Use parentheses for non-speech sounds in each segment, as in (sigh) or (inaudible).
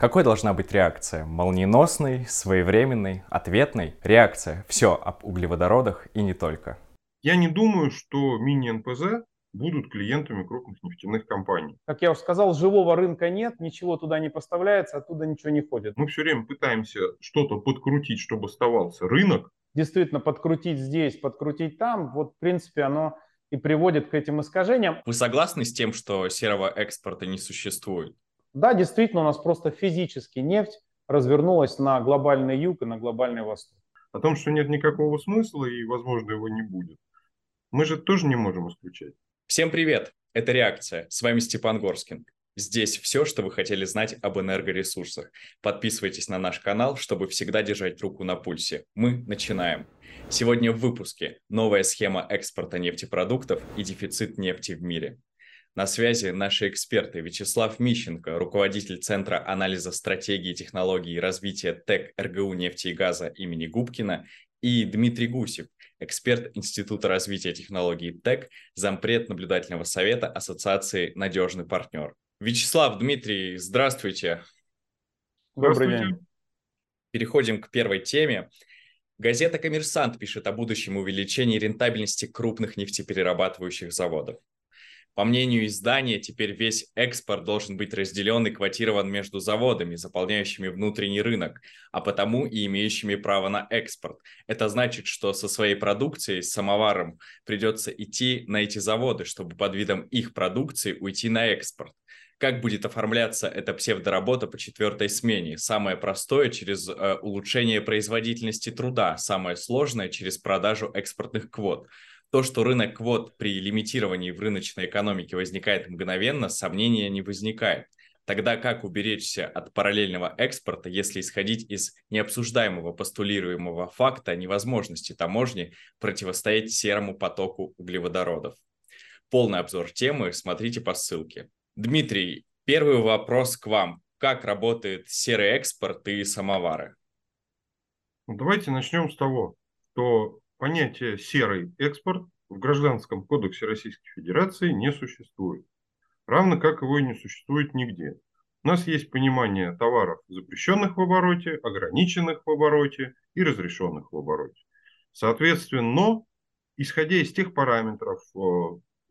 Какой должна быть реакция? Молниеносной, своевременной, ответной? Реакция. Все об углеводородах и не только. Я не думаю, что мини-НПЗ будут клиентами крупных нефтяных компаний. Как я уже сказал, живого рынка нет, ничего туда не поставляется, оттуда ничего не ходит. Мы все время пытаемся что-то подкрутить, чтобы оставался рынок. Действительно, подкрутить здесь, подкрутить там, вот в принципе оно и приводит к этим искажениям. Вы согласны с тем, что серого экспорта не существует? Да, действительно, у нас просто физически нефть развернулась на глобальный юг и на глобальный восток. О том, что нет никакого смысла и, возможно, его не будет, мы же тоже не можем исключать. Всем привет! Это «Реакция». С вами Степан Горскин. Здесь все, что вы хотели знать об энергоресурсах. Подписывайтесь на наш канал, чтобы всегда держать руку на пульсе. Мы начинаем. Сегодня в выпуске новая схема экспорта нефтепродуктов и дефицит нефти в мире. На связи наши эксперты Вячеслав Мищенко, руководитель Центра анализа стратегии, технологий и развития ТЭК РГУ нефти и газа имени Губкина и Дмитрий Гусев, эксперт Института развития технологий ТЭК, зампред наблюдательного совета Ассоциации «Надежный партнер». Вячеслав, Дмитрий, здравствуйте. Добрый день. Переходим к первой теме. Газета «Коммерсант» пишет о будущем увеличении рентабельности крупных нефтеперерабатывающих заводов. По мнению издания, теперь весь экспорт должен быть разделен и квотирован между заводами, заполняющими внутренний рынок, а потому и имеющими право на экспорт. Это значит, что со своей продукцией, с самоваром, придется идти на эти заводы, чтобы под видом их продукции уйти на экспорт. Как будет оформляться эта псевдоработа по четвертой смене? Самое простое через э, улучшение производительности труда, самое сложное через продажу экспортных квот. То, что рынок квот при лимитировании в рыночной экономике возникает мгновенно, сомнения не возникает. Тогда как уберечься от параллельного экспорта, если исходить из необсуждаемого постулируемого факта невозможности таможни противостоять серому потоку углеводородов? Полный обзор темы смотрите по ссылке. Дмитрий, первый вопрос к вам. Как работает серый экспорт и самовары? Давайте начнем с того, что понятие «серый экспорт» в Гражданском кодексе Российской Федерации не существует. Равно как его и не существует нигде. У нас есть понимание товаров, запрещенных в обороте, ограниченных в обороте и разрешенных в обороте. Соответственно, исходя из тех параметров э,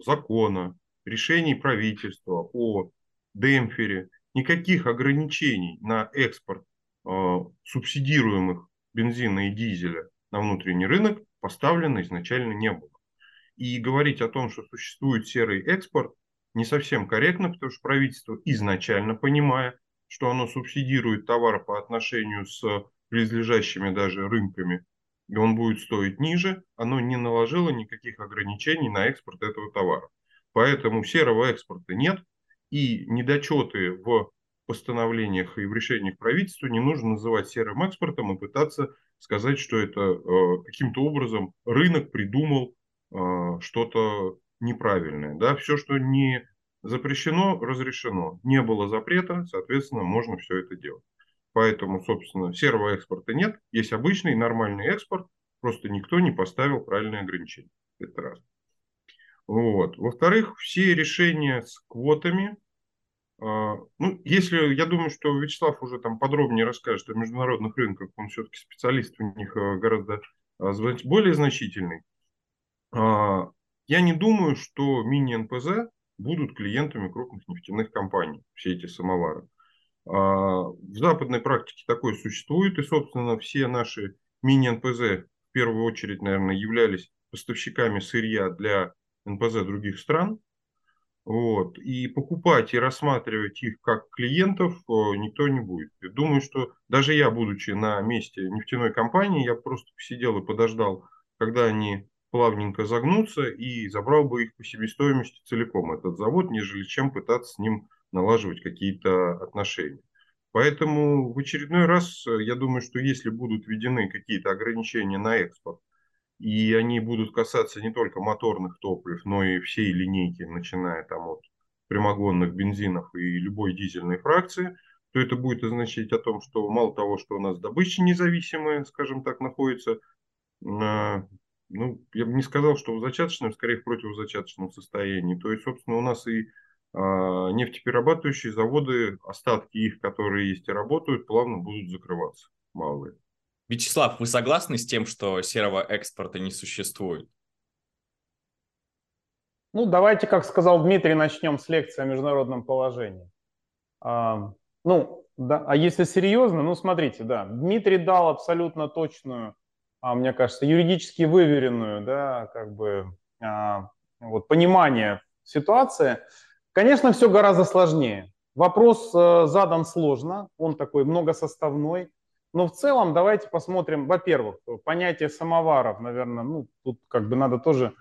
закона, решений правительства о демпфере, никаких ограничений на экспорт э, субсидируемых бензина и дизеля на внутренний рынок поставлено изначально не было. И говорить о том, что существует серый экспорт, не совсем корректно, потому что правительство изначально, понимая, что оно субсидирует товар по отношению с близлежащими даже рынками, и он будет стоить ниже, оно не наложило никаких ограничений на экспорт этого товара. Поэтому серого экспорта нет, и недочеты в постановлениях и в решениях правительства не нужно называть серым экспортом и пытаться сказать, что это э, каким-то образом рынок придумал э, что-то неправильное. Да? Все, что не запрещено, разрешено. Не было запрета, соответственно, можно все это делать. Поэтому, собственно, серого экспорта нет. Есть обычный нормальный экспорт, просто никто не поставил правильные ограничения. Это раз. Вот. Во-вторых, все решения с квотами ну, если, я думаю, что Вячеслав уже там подробнее расскажет о международных рынках, он все-таки специалист у них э, гораздо а, более значительный. А, я не думаю, что мини-НПЗ будут клиентами крупных нефтяных компаний, все эти самовары. В западной практике такое существует, и, собственно, все наши мини-НПЗ в первую очередь, наверное, являлись поставщиками сырья для НПЗ других стран. Вот. И покупать и рассматривать их как клиентов э, никто не будет. Я думаю, что даже я, будучи на месте нефтяной компании, я просто посидел и подождал, когда они плавненько загнутся и забрал бы их по себестоимости целиком, этот завод, нежели чем пытаться с ним налаживать какие-то отношения. Поэтому в очередной раз э, я думаю, что если будут введены какие-то ограничения на экспорт, и они будут касаться не только моторных топлив, но и всей линейки, начиная там от прямогонных бензинов и любой дизельной фракции, то это будет означать о том, что мало того, что у нас добыча независимая, скажем так, находится, на, ну, я бы не сказал, что в зачаточном, скорее в противозачаточном состоянии. То есть, собственно, у нас и а, нефтеперерабатывающие заводы, остатки их, которые есть и работают, плавно будут закрываться, малые. Вячеслав, вы согласны с тем, что серого экспорта не существует? Ну, давайте, как сказал Дмитрий, начнем с лекции о международном положении. А, ну, да, а если серьезно, ну, смотрите, да, Дмитрий дал абсолютно точную, а, мне кажется, юридически выверенную, да, как бы, а, вот, понимание ситуации. Конечно, все гораздо сложнее. Вопрос э, задан сложно, он такой многосоставной. Но в целом давайте посмотрим, во-первых, понятие самоваров, наверное, ну, тут как бы надо тоже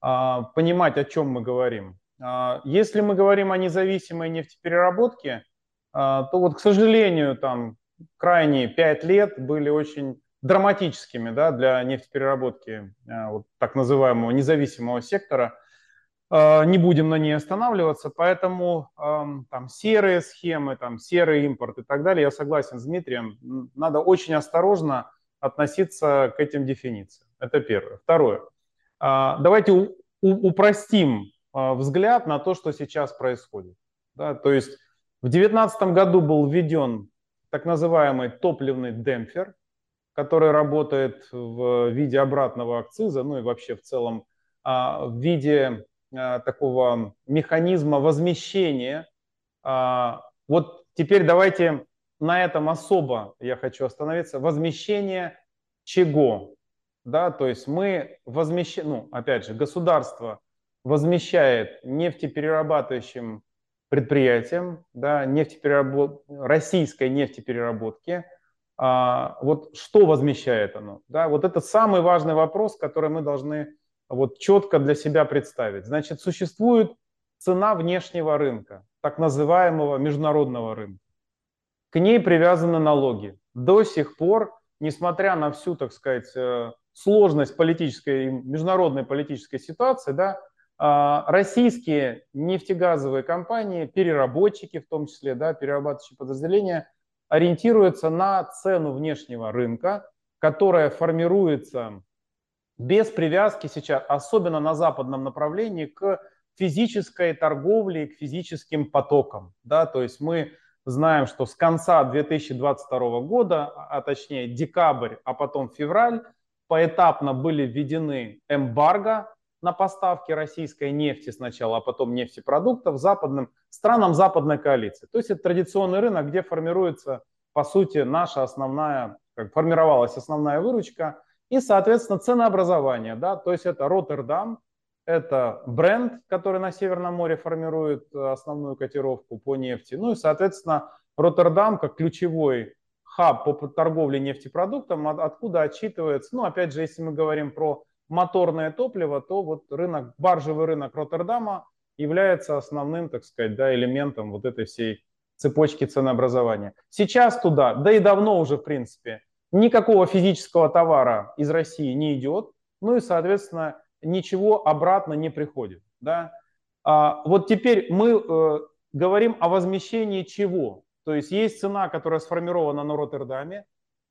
а, понимать, о чем мы говорим. А, если мы говорим о независимой нефтепереработке, а, то вот, к сожалению, там крайние пять лет были очень драматическими да, для нефтепереработки а, вот, так называемого независимого сектора. А, не будем на ней останавливаться, поэтому там серые схемы, там серый импорт и так далее, я согласен с Дмитрием, надо очень осторожно относиться к этим дефинициям. Это первое. Второе. Давайте упростим взгляд на то, что сейчас происходит. Да, то есть в 2019 году был введен так называемый топливный демпфер, который работает в виде обратного акциза, ну и вообще в целом в виде Э, такого механизма возмещения. А, вот теперь давайте на этом особо я хочу остановиться. Возмещение чего? Да, то есть мы возмещаем, ну, опять же, государство возмещает нефтеперерабатывающим предприятиям, да, нефтепереработ... российской нефтепереработки. А, вот что возмещает оно? Да, вот это самый важный вопрос, который мы должны вот четко для себя представить. Значит, существует цена внешнего рынка, так называемого международного рынка. К ней привязаны налоги. До сих пор, несмотря на всю, так сказать, э, сложность политической международной политической ситуации, да, а, российские нефтегазовые компании, переработчики в том числе, да, перерабатывающие подразделения, ориентируются на цену внешнего рынка, которая формируется без привязки сейчас, особенно на западном направлении, к физической торговле и к физическим потокам. Да? То есть мы знаем, что с конца 2022 года, а точнее декабрь, а потом февраль, поэтапно были введены эмбарго на поставки российской нефти сначала, а потом нефтепродуктов западным странам западной коалиции. То есть это традиционный рынок, где формируется, по сути, наша основная, как формировалась основная выручка – и, соответственно, ценообразование, да, то есть это Роттердам, это бренд, который на Северном море формирует э, основную котировку по нефти. Ну и, соответственно, Роттердам как ключевой хаб по торговле нефтепродуктом, откуда отчитывается, ну, опять же, если мы говорим про моторное топливо, то вот рынок, баржевый рынок Роттердама является основным, так сказать, да, элементом вот этой всей цепочки ценообразования. Сейчас туда, да и давно уже, в принципе, никакого физического товара из России не идет, ну и, соответственно, ничего обратно не приходит. Да? А, вот теперь мы э, говорим о возмещении чего? То есть есть цена, которая сформирована на Роттердаме,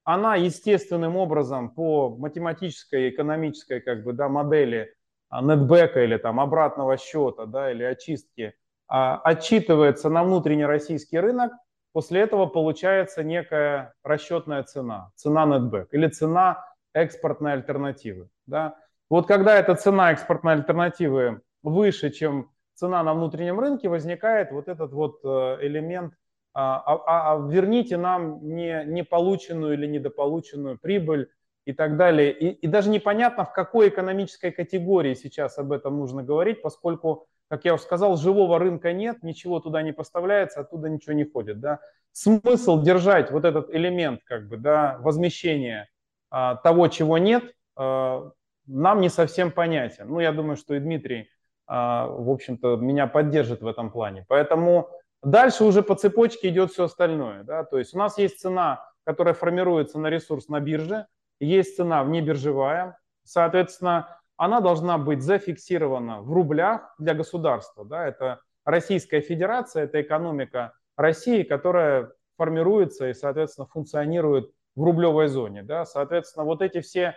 она естественным образом по математической, экономической как бы, да, модели а, нетбека или там обратного счета да, или очистки а, отчитывается на внутренний российский рынок После этого получается некая расчетная цена, цена netback или цена экспортной альтернативы. Да? Вот когда эта цена экспортной альтернативы выше, чем цена на внутреннем рынке, возникает вот этот вот э, элемент а, а, а верните нам не, не полученную или недополученную прибыль и так далее. И, и даже непонятно, в какой экономической категории сейчас об этом нужно говорить, поскольку как я уже сказал, живого рынка нет, ничего туда не поставляется, оттуда ничего не ходит. Да? Смысл держать вот этот элемент как бы, да, возмещения а, того, чего нет, а, нам не совсем понятен. Ну, я думаю, что и Дмитрий, а, в общем-то, меня поддержит в этом плане. Поэтому дальше уже по цепочке идет все остальное. Да? То есть у нас есть цена, которая формируется на ресурс на бирже, есть цена внебиржевая, соответственно, она должна быть зафиксирована в рублях для государства. Да? Это Российская Федерация, это экономика России, которая формируется и, соответственно, функционирует в рублевой зоне. Да? Соответственно, вот эти все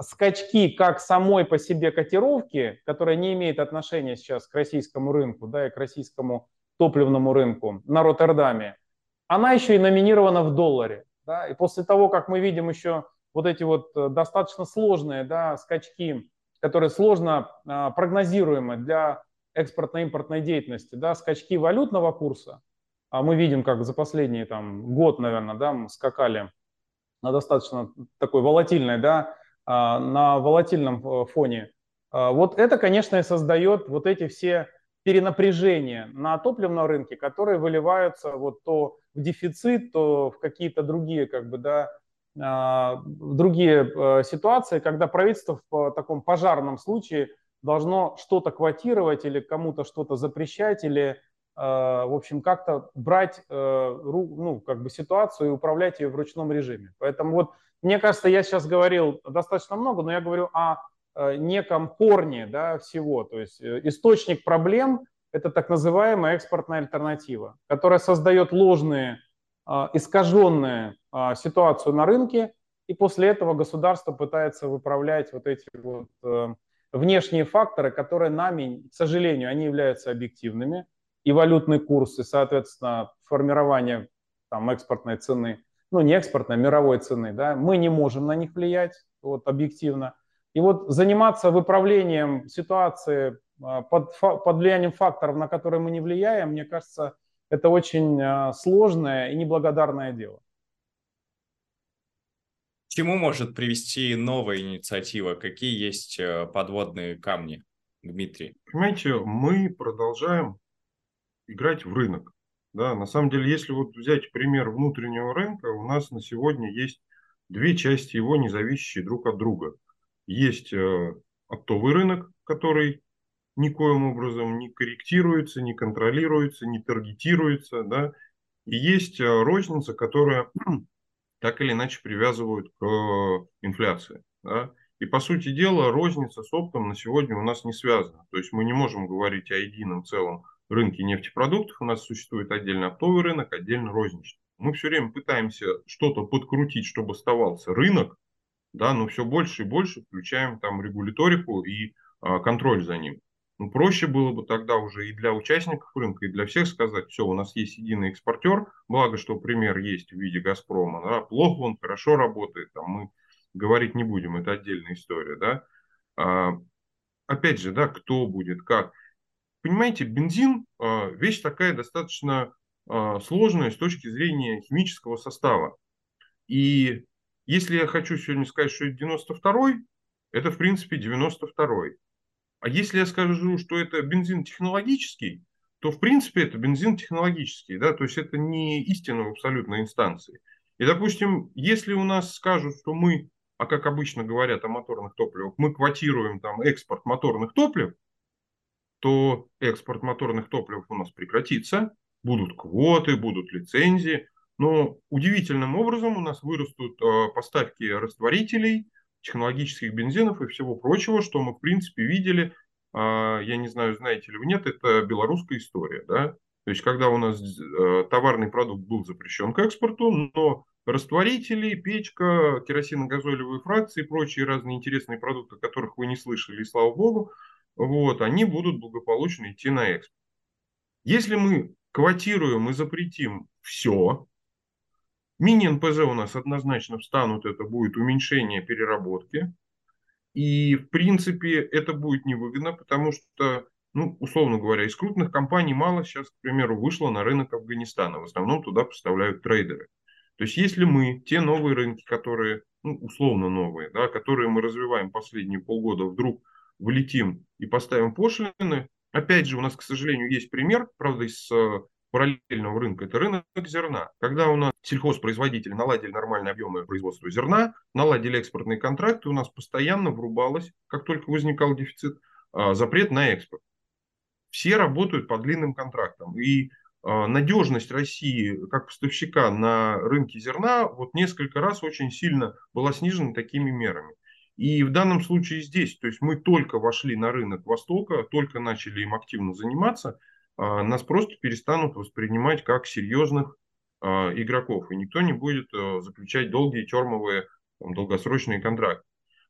скачки как самой по себе котировки, которая не имеет отношения сейчас к российскому рынку, да, и к российскому топливному рынку на Роттердаме, она еще и номинирована в долларе. Да, и после того, как мы видим еще вот эти вот э, достаточно сложные да, скачки, которые сложно а, прогнозируемы для экспортно-импортной деятельности, да, скачки валютного курса, а мы видим, как за последний там, год, наверное, да, мы скакали на достаточно такой волатильной, да, а, на волатильном э, фоне. А, вот это, конечно, и создает вот эти все перенапряжения на топливном рынке, которые выливаются вот то в дефицит, то в какие-то другие, как бы, да, другие э, ситуации, когда правительство в таком пожарном случае должно что-то квотировать или кому-то что-то запрещать или Э, в общем, как-то брать э, ну, как бы ситуацию и управлять ее в ручном режиме. Поэтому вот, мне кажется, я сейчас говорил достаточно много, но я говорю о э, неком корне да, всего. То есть источник проблем – это так называемая экспортная альтернатива, которая создает ложные, искаженные ситуацию на рынке, и после этого государство пытается выправлять вот эти вот внешние факторы, которые нами, к сожалению, они являются объективными – и валютный курс, и, соответственно, формирование там, экспортной цены, ну не экспортной, а мировой цены, да, мы не можем на них влиять вот, объективно. И вот заниматься выправлением ситуации а, под, под влиянием факторов, на которые мы не влияем, мне кажется, это очень а, сложное и неблагодарное дело. К чему может привести новая инициатива? Какие есть э, подводные камни, Дмитрий? Понимаете, мы продолжаем играть в рынок. Да, на самом деле, если вот взять пример внутреннего рынка, у нас на сегодня есть две части его, не зависящие друг от друга. Есть э, оптовый рынок, который никоим образом не корректируется, не контролируется, не таргетируется, да, и есть э, розница, которая так или иначе привязывают к э, инфляции. Да. И по сути дела розница с оптом на сегодня у нас не связана. То есть мы не можем говорить о едином целом рынке нефтепродуктов у нас существует отдельно оптовый рынок, отдельно розничный. Мы все время пытаемся что-то подкрутить, чтобы оставался рынок, да, но все больше и больше включаем там регуляторику и а, контроль за ним. Ну, проще было бы тогда уже и для участников рынка, и для всех сказать, все, у нас есть единый экспортер, благо, что пример есть в виде «Газпрома», да, плохо он, хорошо работает, там мы говорить не будем, это отдельная история, да. А, опять же, да, кто будет, как понимаете, бензин а, вещь такая достаточно а, сложная с точки зрения химического состава. И если я хочу сегодня сказать, что это 92-й, это в принципе 92-й. А если я скажу, что это бензин технологический, то в принципе это бензин технологический, да, то есть это не истина в абсолютной инстанции. И, допустим, если у нас скажут, что мы, а как обычно говорят о моторных топливах, мы квотируем там экспорт моторных топлив, то экспорт моторных топлив у нас прекратится, будут квоты, будут лицензии, но удивительным образом у нас вырастут э, поставки растворителей, технологических бензинов и всего прочего, что мы в принципе видели, а, я не знаю, знаете ли вы нет, это белорусская история, да, то есть когда у нас э, товарный продукт был запрещен к экспорту, но растворители, печка, керосино-газолевые фракции и прочие разные интересные продукты, о которых вы не слышали, и слава богу, вот, они будут благополучно идти на экспорт. Если мы квотируем и запретим все, мини-НПЗ у нас однозначно встанут, это будет уменьшение переработки. И, в принципе, это будет невыгодно, потому что, ну, условно говоря, из крупных компаний мало сейчас, к примеру, вышло на рынок Афганистана. В основном туда поставляют трейдеры. То есть, если мы те новые рынки, которые, ну, условно новые, да, которые мы развиваем последние полгода, вдруг влетим и поставим пошлины. Опять же, у нас, к сожалению, есть пример, правда, из э, параллельного рынка, это рынок зерна. Когда у нас сельхозпроизводители наладили нормальные объемы производства зерна, наладили экспортные контракты, у нас постоянно врубалось, как только возникал дефицит, а, запрет на экспорт. Все работают по длинным контрактам. И а, надежность России как поставщика на рынке зерна вот несколько раз очень сильно была снижена такими мерами. И в данном случае здесь, то есть мы только вошли на рынок Востока, только начали им активно заниматься, нас просто перестанут воспринимать как серьезных а, игроков, и никто не будет э, заключать долгие термовые там, долгосрочные контракты.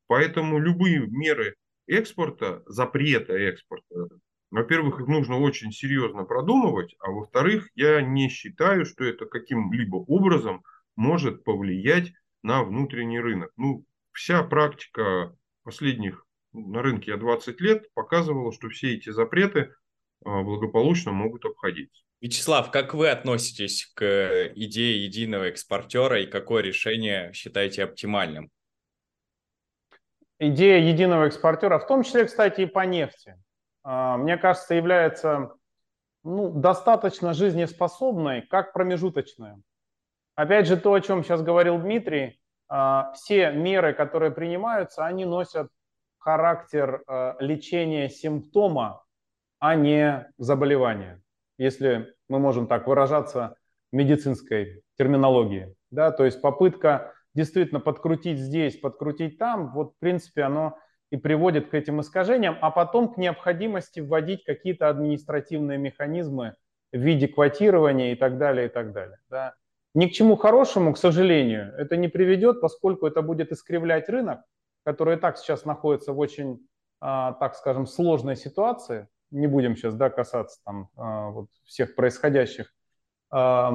Поэтому любые меры экспорта, запрета экспорта, во-первых, их нужно очень серьезно продумывать, а во-вторых, я не считаю, что это каким-либо образом может повлиять на внутренний рынок. Ну, вся практика последних на рынке 20 лет показывала, что все эти запреты а, благополучно могут обходиться. Вячеслав, как вы относитесь к идее единого экспортера и какое решение считаете оптимальным? Идея единого экспортера, в том числе, кстати, и по нефти, а, мне кажется, является ну, достаточно жизнеспособной, как промежуточная. Опять же, то, о чем сейчас говорил Дмитрий, а, все меры, которые принимаются, они носят характер а, лечения симптома, а не заболевания, если мы можем так выражаться медицинской терминологии. Да? То есть попытка действительно подкрутить здесь, подкрутить там, вот в принципе оно и приводит к этим искажениям, а потом к необходимости вводить какие-то административные механизмы в виде квотирования и так далее, и так далее. Да. Ни к чему хорошему, к сожалению, это не приведет, поскольку это будет искривлять рынок, который и так сейчас находится в очень, а, так скажем, сложной ситуации. Не будем сейчас да, касаться там, а, вот, всех происходящих, а,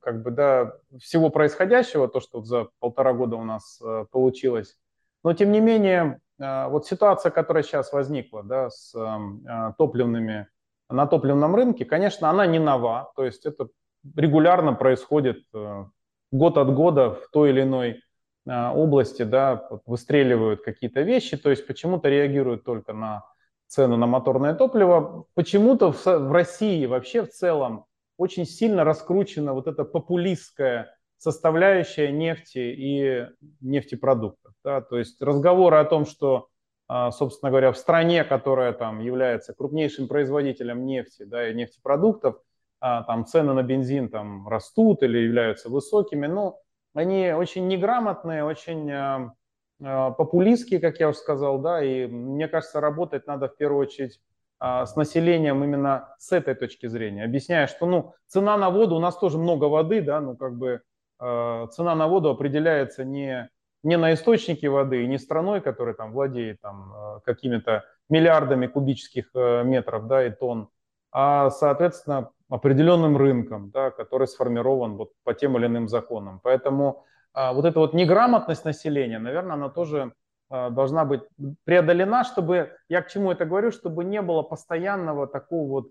как бы, да, всего происходящего, то, что за полтора года у нас получилось. Но, тем не менее, а, вот ситуация, которая сейчас возникла да, с а, топливными, на топливном рынке, конечно, она не нова, то есть это регулярно происходит э, год от года в той или иной а, области, да, выстреливают какие-то вещи, то есть почему-то реагируют только на цену на моторное топливо. Почему-то в, в России вообще в целом очень сильно раскручена вот эта популистская составляющая нефти и нефтепродуктов. Да? То есть разговоры о том, что, а, собственно говоря, в стране, которая там является крупнейшим производителем нефти да, и нефтепродуктов, а, там цены на бензин там растут или являются высокими, ну, они очень неграмотные, очень а, популистские, как я уже сказал, да, и мне кажется, работать надо в первую очередь с населением именно с этой точки зрения, объясняя, что, ну, цена на воду, у нас тоже много воды, да, ну, как бы Э, цена на воду определяется не, не на источнике воды, не страной, которая там владеет там, э, какими-то миллиардами кубических э, метров да, и тонн, а, соответственно, определенным рынком, да, который сформирован вот по тем или иным законам. Поэтому а, вот эта вот неграмотность населения, наверное, она тоже а, должна быть преодолена, чтобы, я к чему это говорю, чтобы не было постоянного такого вот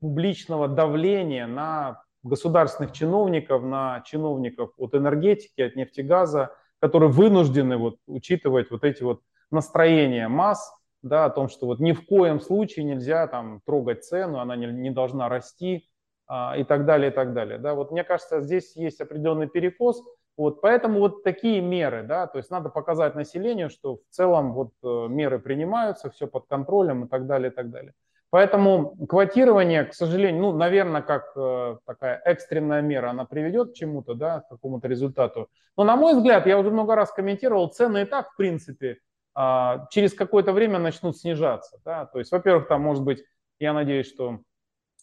публичного давления на государственных чиновников на чиновников от энергетики, от нефтегаза, которые вынуждены вот учитывать вот эти вот настроения масс, да, о том, что вот ни в коем случае нельзя там трогать цену, она не, не должна расти а, и так далее, и так далее. Да, вот мне кажется, здесь есть определенный перекос, вот, поэтому вот такие меры, да, то есть надо показать населению, что в целом вот э, меры принимаются, все под контролем и так далее, и так далее. Поэтому квотирование, к сожалению, ну, наверное, как э, такая экстренная мера, она приведет к чему-то, да, к какому-то результату. Но, на мой взгляд, я уже много раз комментировал, цены и так, в принципе, э, через какое-то время начнут снижаться. Да? То есть, во-первых, там, может быть, я надеюсь, что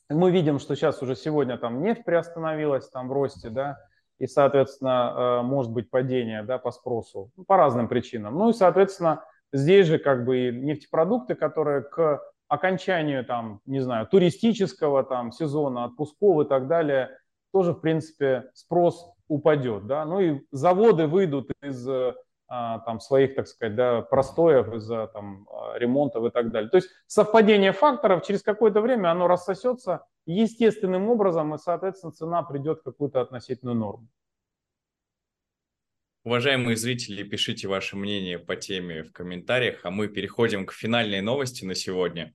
мы видим, что сейчас уже сегодня там нефть приостановилась там в росте, да, и, соответственно, э, может быть падение, да, по спросу, ну, по разным причинам. Ну и, соответственно, здесь же как бы и нефтепродукты, которые к окончанию там, не знаю, туристического там сезона, отпусков и так далее, тоже, в принципе, спрос упадет, да, ну и заводы выйдут из а, там своих, так сказать, да, простоев из-за там ремонтов и так далее. То есть совпадение факторов через какое-то время оно рассосется естественным образом, и, соответственно, цена придет в какую-то относительную норму. Уважаемые зрители, пишите ваше мнение по теме в комментариях, а мы переходим к финальной новости на сегодня.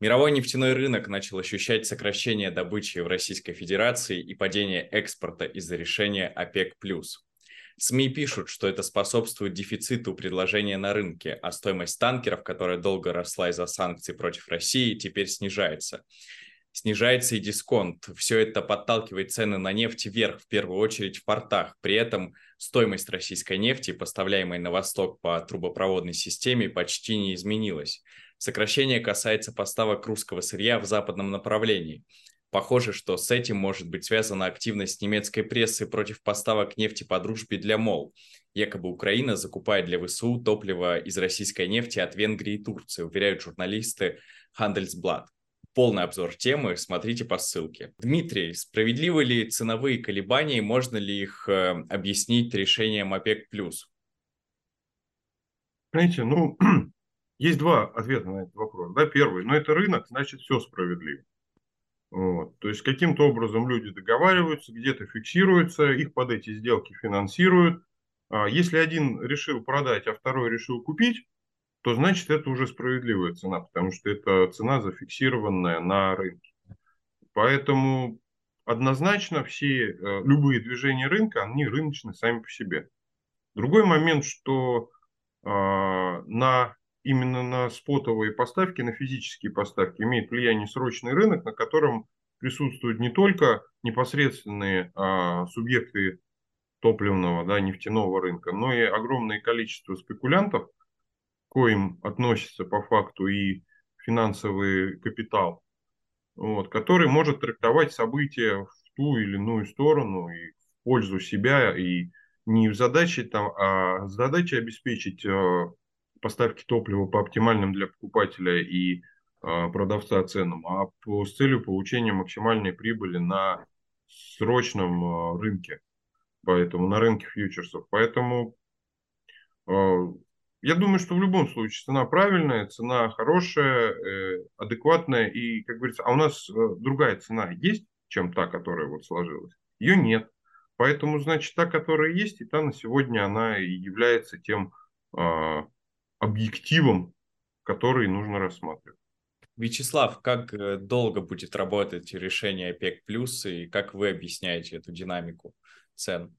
Мировой нефтяной рынок начал ощущать сокращение добычи в Российской Федерации и падение экспорта из-за решения ОПЕК+. СМИ пишут, что это способствует дефициту предложения на рынке, а стоимость танкеров, которая долго росла из-за санкций против России, теперь снижается снижается и дисконт. Все это подталкивает цены на нефть вверх, в первую очередь в портах. При этом стоимость российской нефти, поставляемой на восток по трубопроводной системе, почти не изменилась. Сокращение касается поставок русского сырья в западном направлении. Похоже, что с этим может быть связана активность немецкой прессы против поставок нефти по дружбе для МОЛ. Якобы Украина закупает для ВСУ топливо из российской нефти от Венгрии и Турции, уверяют журналисты Handelsblatt. Полный обзор темы смотрите по ссылке. Дмитрий, справедливы ли ценовые колебания и можно ли их э, объяснить решением ОПЕК+. Знаете, ну, (clears throat) есть два ответа на этот вопрос. Да, первый, ну это рынок, значит все справедливо. Вот. То есть каким-то образом люди договариваются, где-то фиксируются, их под эти сделки финансируют. А если один решил продать, а второй решил купить, то значит это уже справедливая цена, потому что это цена зафиксированная на рынке. Поэтому однозначно все, э, любые движения рынка, они рыночны сами по себе. Другой момент, что э, на именно на спотовые поставки, на физические поставки имеет влияние срочный рынок, на котором присутствуют не только непосредственные а, субъекты топливного, да, нефтяного рынка, но и огромное количество спекулянтов, к коим относится по факту и финансовый капитал, вот, который может трактовать события в ту или иную сторону и в пользу себя, и не в задаче, там, а задача обеспечить а, поставки топлива по оптимальным для покупателя и э, продавца ценам, а по, с целью получения максимальной прибыли на срочном э, рынке, поэтому на рынке фьючерсов. Поэтому э, я думаю, что в любом случае цена правильная, цена хорошая, э, адекватная. И, как говорится, а у нас э, другая цена есть, чем та, которая вот сложилась? Ее нет. Поэтому, значит, та, которая есть, и та на сегодня, она и является тем объективом, который нужно рассматривать. Вячеслав, как э, долго будет работать решение ОПЕК+, плюс и как вы объясняете эту динамику цен?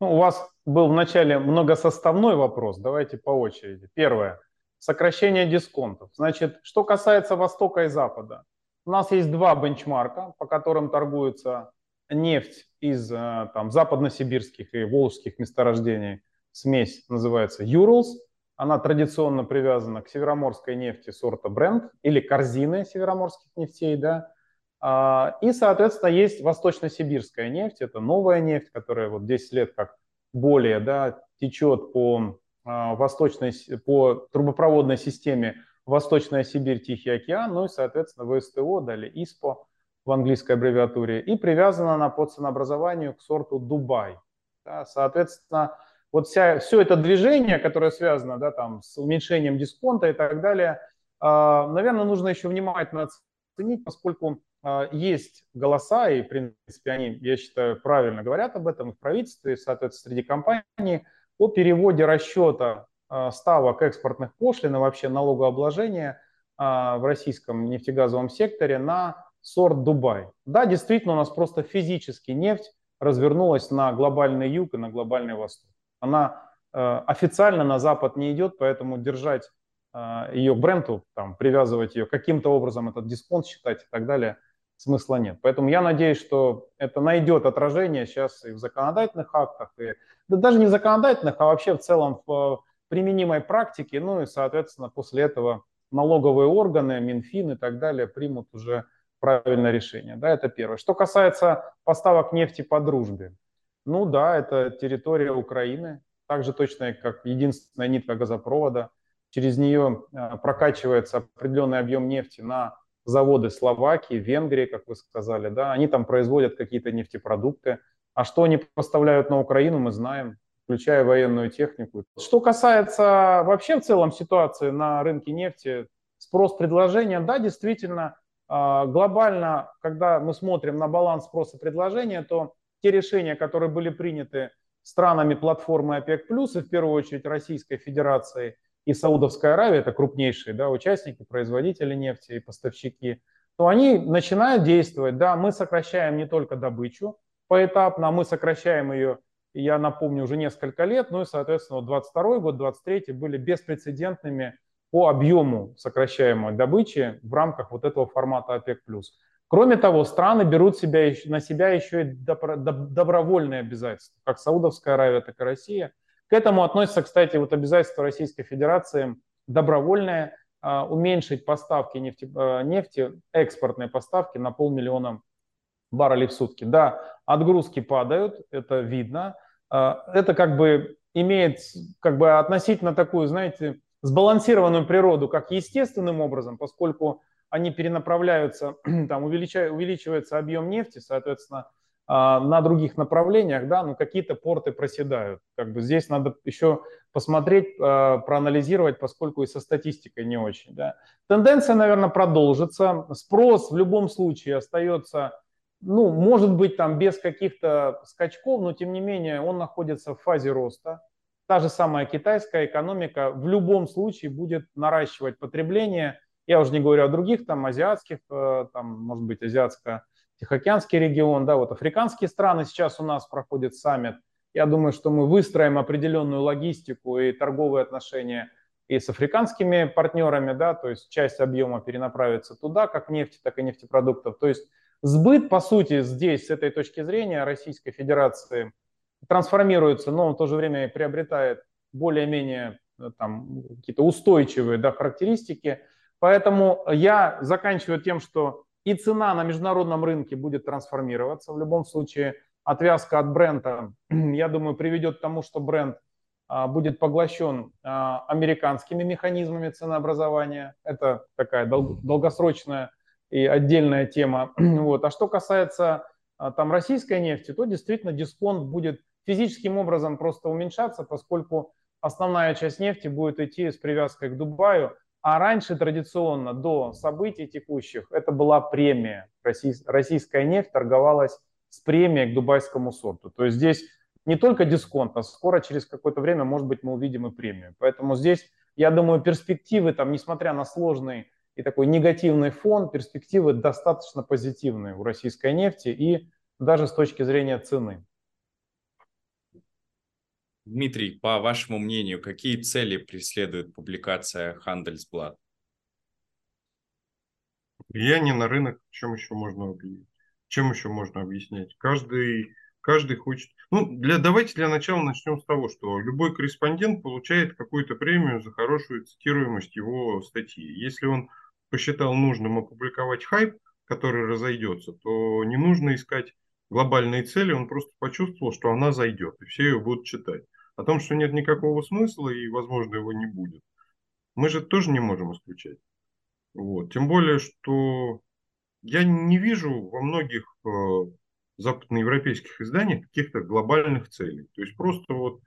Ну, у вас был вначале многосоставной вопрос, давайте по очереди. Первое. Сокращение дисконтов. Значит, что касается Востока и Запада, у нас есть два бенчмарка, по которым торгуется нефть из э, там, западно-сибирских и волжских месторождений. Смесь называется Urals – она традиционно привязана к североморской нефти сорта Brent или корзины североморских нефтей, да. А, и, соответственно, есть восточно-сибирская нефть, это новая нефть, которая вот 10 лет как более, да, течет по а, восточной, по трубопроводной системе Восточная Сибирь, Тихий океан, ну и, соответственно, ВСТО, далее ИСПО в английской аббревиатуре, и привязана она по ценообразованию к сорту Дубай. Да, соответственно, вот вся, все это движение, которое связано да, там, с уменьшением дисконта и так далее, а, наверное, нужно еще внимательно оценить, поскольку а, есть голоса, и, в принципе, они, я считаю, правильно говорят об этом в правительстве, соответственно, среди компаний, о переводе расчета а, ставок экспортных пошлин и вообще налогообложения в российском нефтегазовом секторе на сорт Дубай. Да, действительно, у нас просто физически нефть развернулась на глобальный юг и на глобальный восток. Она э, официально на Запад не идет, поэтому держать э, ее к бренду, там, привязывать ее каким-то образом, этот дисконт считать и так далее, смысла нет. Поэтому я надеюсь, что это найдет отражение сейчас и в законодательных актах, и, да даже не в законодательных, а вообще в целом в применимой практике. Ну и, соответственно, после этого налоговые органы, Минфин и так далее примут уже правильное решение. Да, это первое. Что касается поставок нефти по дружбе. Ну да, это территория Украины, так же точно, как единственная нитка газопровода. Через нее а, прокачивается определенный объем нефти на заводы Словакии, Венгрии, как вы сказали. Да? Они там производят какие-то нефтепродукты. А что они поставляют на Украину, мы знаем, включая военную технику. Что касается вообще в целом ситуации на рынке нефти, спрос-предложение, да, действительно, а, глобально, когда мы смотрим на баланс спроса предложения, то те решения, которые были приняты странами платформы ОПЕК+, и в первую очередь Российской Федерацией и Саудовской Аравии, это крупнейшие да, участники, производители нефти и поставщики, то они начинают действовать. Да, мы сокращаем не только добычу поэтапно, а мы сокращаем ее, я напомню, уже несколько лет, ну и, соответственно, 22 год, 23 были беспрецедентными по объему сокращаемой добычи в рамках вот этого формата ОПЕК+. Кроме того, страны берут себя, на себя еще и добровольные обязательства, как Саудовская Аравия, так и Россия. К этому относится, кстати, вот обязательство Российской Федерации добровольное уменьшить поставки нефти, нефти, экспортные поставки на полмиллиона баррелей в сутки. Да, отгрузки падают, это видно. Это как бы имеет как бы относительно такую, знаете, сбалансированную природу, как естественным образом, поскольку они перенаправляются, (clears throat) там увеличивается объем нефти, соответственно, а, на других направлениях, да, ну какие-то порты проседают. Как бы здесь надо еще посмотреть, а, проанализировать, поскольку и со статистикой не очень. Да. Тенденция, наверное, продолжится. Спрос в любом случае остается, ну, может быть, там без каких-то скачков, но тем не менее он находится в фазе роста. Та же самая китайская экономика в любом случае будет наращивать потребление. Я уже не говорю о других, там, азиатских, э, там, может быть, азиатско Тихоокеанский регион, да, вот африканские страны сейчас у нас проходит саммит. Я думаю, что мы выстроим определенную логистику и торговые отношения и с африканскими партнерами, да, то есть часть объема перенаправится туда, как нефти, так и нефтепродуктов. То есть сбыт, по сути, здесь, с этой точки зрения, Российской Федерации трансформируется, но в то же время приобретает более-менее э, там какие-то устойчивые да, характеристики. Поэтому я заканчиваю тем, что и цена на международном рынке будет трансформироваться. В любом случае, отвязка от бренда, (clears throat) я думаю, приведет к тому, что бренд а, будет поглощен а, американскими механизмами ценообразования. Это такая долгосрочная и отдельная тема. (clears throat) Вот. А что касается а, там российской нефти, то действительно дисконт будет физическим образом просто уменьшаться, поскольку основная часть нефти будет идти с привязкой к Дубаю, а раньше традиционно, до событий текущих, это была премия. Российская нефть торговалась с премией к дубайскому сорту. То есть здесь не только дисконт, а скоро через какое-то время, может быть, мы увидим и премию. Поэтому здесь, я думаю, перспективы, там, несмотря на сложный и такой негативный фон, перспективы достаточно позитивные у российской нефти и даже с точки зрения цены. Дмитрий, по вашему мнению, какие цели преследует публикация Handelsblatt? Влияние на рынок, чем еще можно объяснить? Чем еще можно объяснять? Каждый, каждый хочет... Ну, для, давайте для начала начнем с того, что любой корреспондент получает какую-то премию за хорошую цитируемость его статьи. Если он посчитал нужным опубликовать хайп, который разойдется, то не нужно искать глобальные цели, он просто почувствовал, что она зайдет, и все ее будут читать. О том, что нет никакого смысла и, возможно, его не будет, мы же тоже не можем исключать. Вот. Тем более, что я не вижу во многих э, западноевропейских изданиях каких-то глобальных целей. То есть просто вот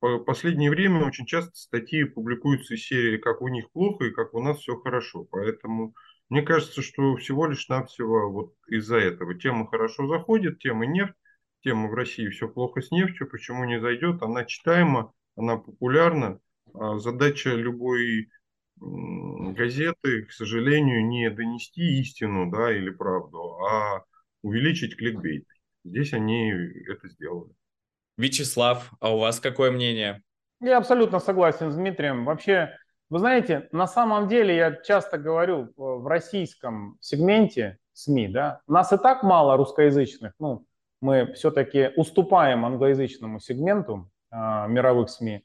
в последнее время очень часто статьи публикуются из серии «Как у них плохо» и «Как у нас все хорошо». Поэтому мне кажется, что всего лишь навсего вот из-за этого тема хорошо заходит, тема нефть, тема в России все плохо с нефтью, почему не зайдет, она читаема, она популярна. А задача любой газеты, к сожалению, не донести истину да, или правду, а увеличить кликбейт. Здесь они это сделали. Вячеслав, а у вас какое мнение? Я абсолютно согласен с Дмитрием. Вообще, вы знаете, на самом деле я часто говорю в российском сегменте СМИ, да, нас и так мало русскоязычных, ну, мы все-таки уступаем англоязычному сегменту а, мировых СМИ.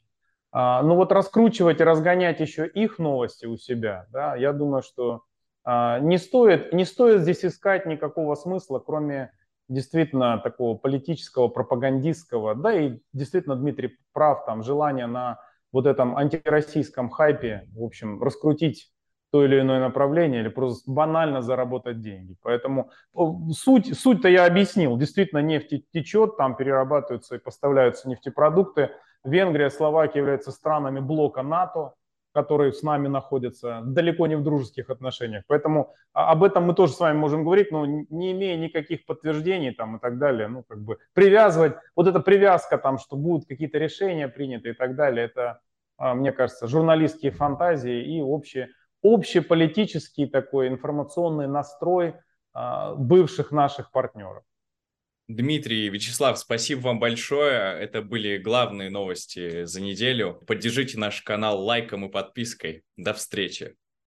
А, ну вот раскручивать и разгонять еще их новости у себя, да, я думаю, что а, не, стоит, не стоит здесь искать никакого смысла, кроме действительно такого политического, пропагандистского, да и действительно Дмитрий прав, там желание на вот этом антироссийском хайпе, в общем, раскрутить то или иное направление или просто банально заработать деньги. Поэтому суть, суть-то я объяснил. Действительно, нефть течет, там перерабатываются и поставляются нефтепродукты. Венгрия, Словакия являются странами блока НАТО, которые с нами находятся далеко не в дружеских отношениях. Поэтому об этом мы тоже с вами можем говорить, но не имея никаких подтверждений там и так далее. Ну, как бы привязывать, вот эта привязка там, что будут какие-то решения приняты и так далее, это, а, мне кажется, журналистские фантазии и общие общеполитический такой информационный настрой а, бывших наших партнеров. Дмитрий, Вячеслав, спасибо вам большое. Это были главные новости за неделю. Поддержите наш канал лайком и подпиской. До встречи.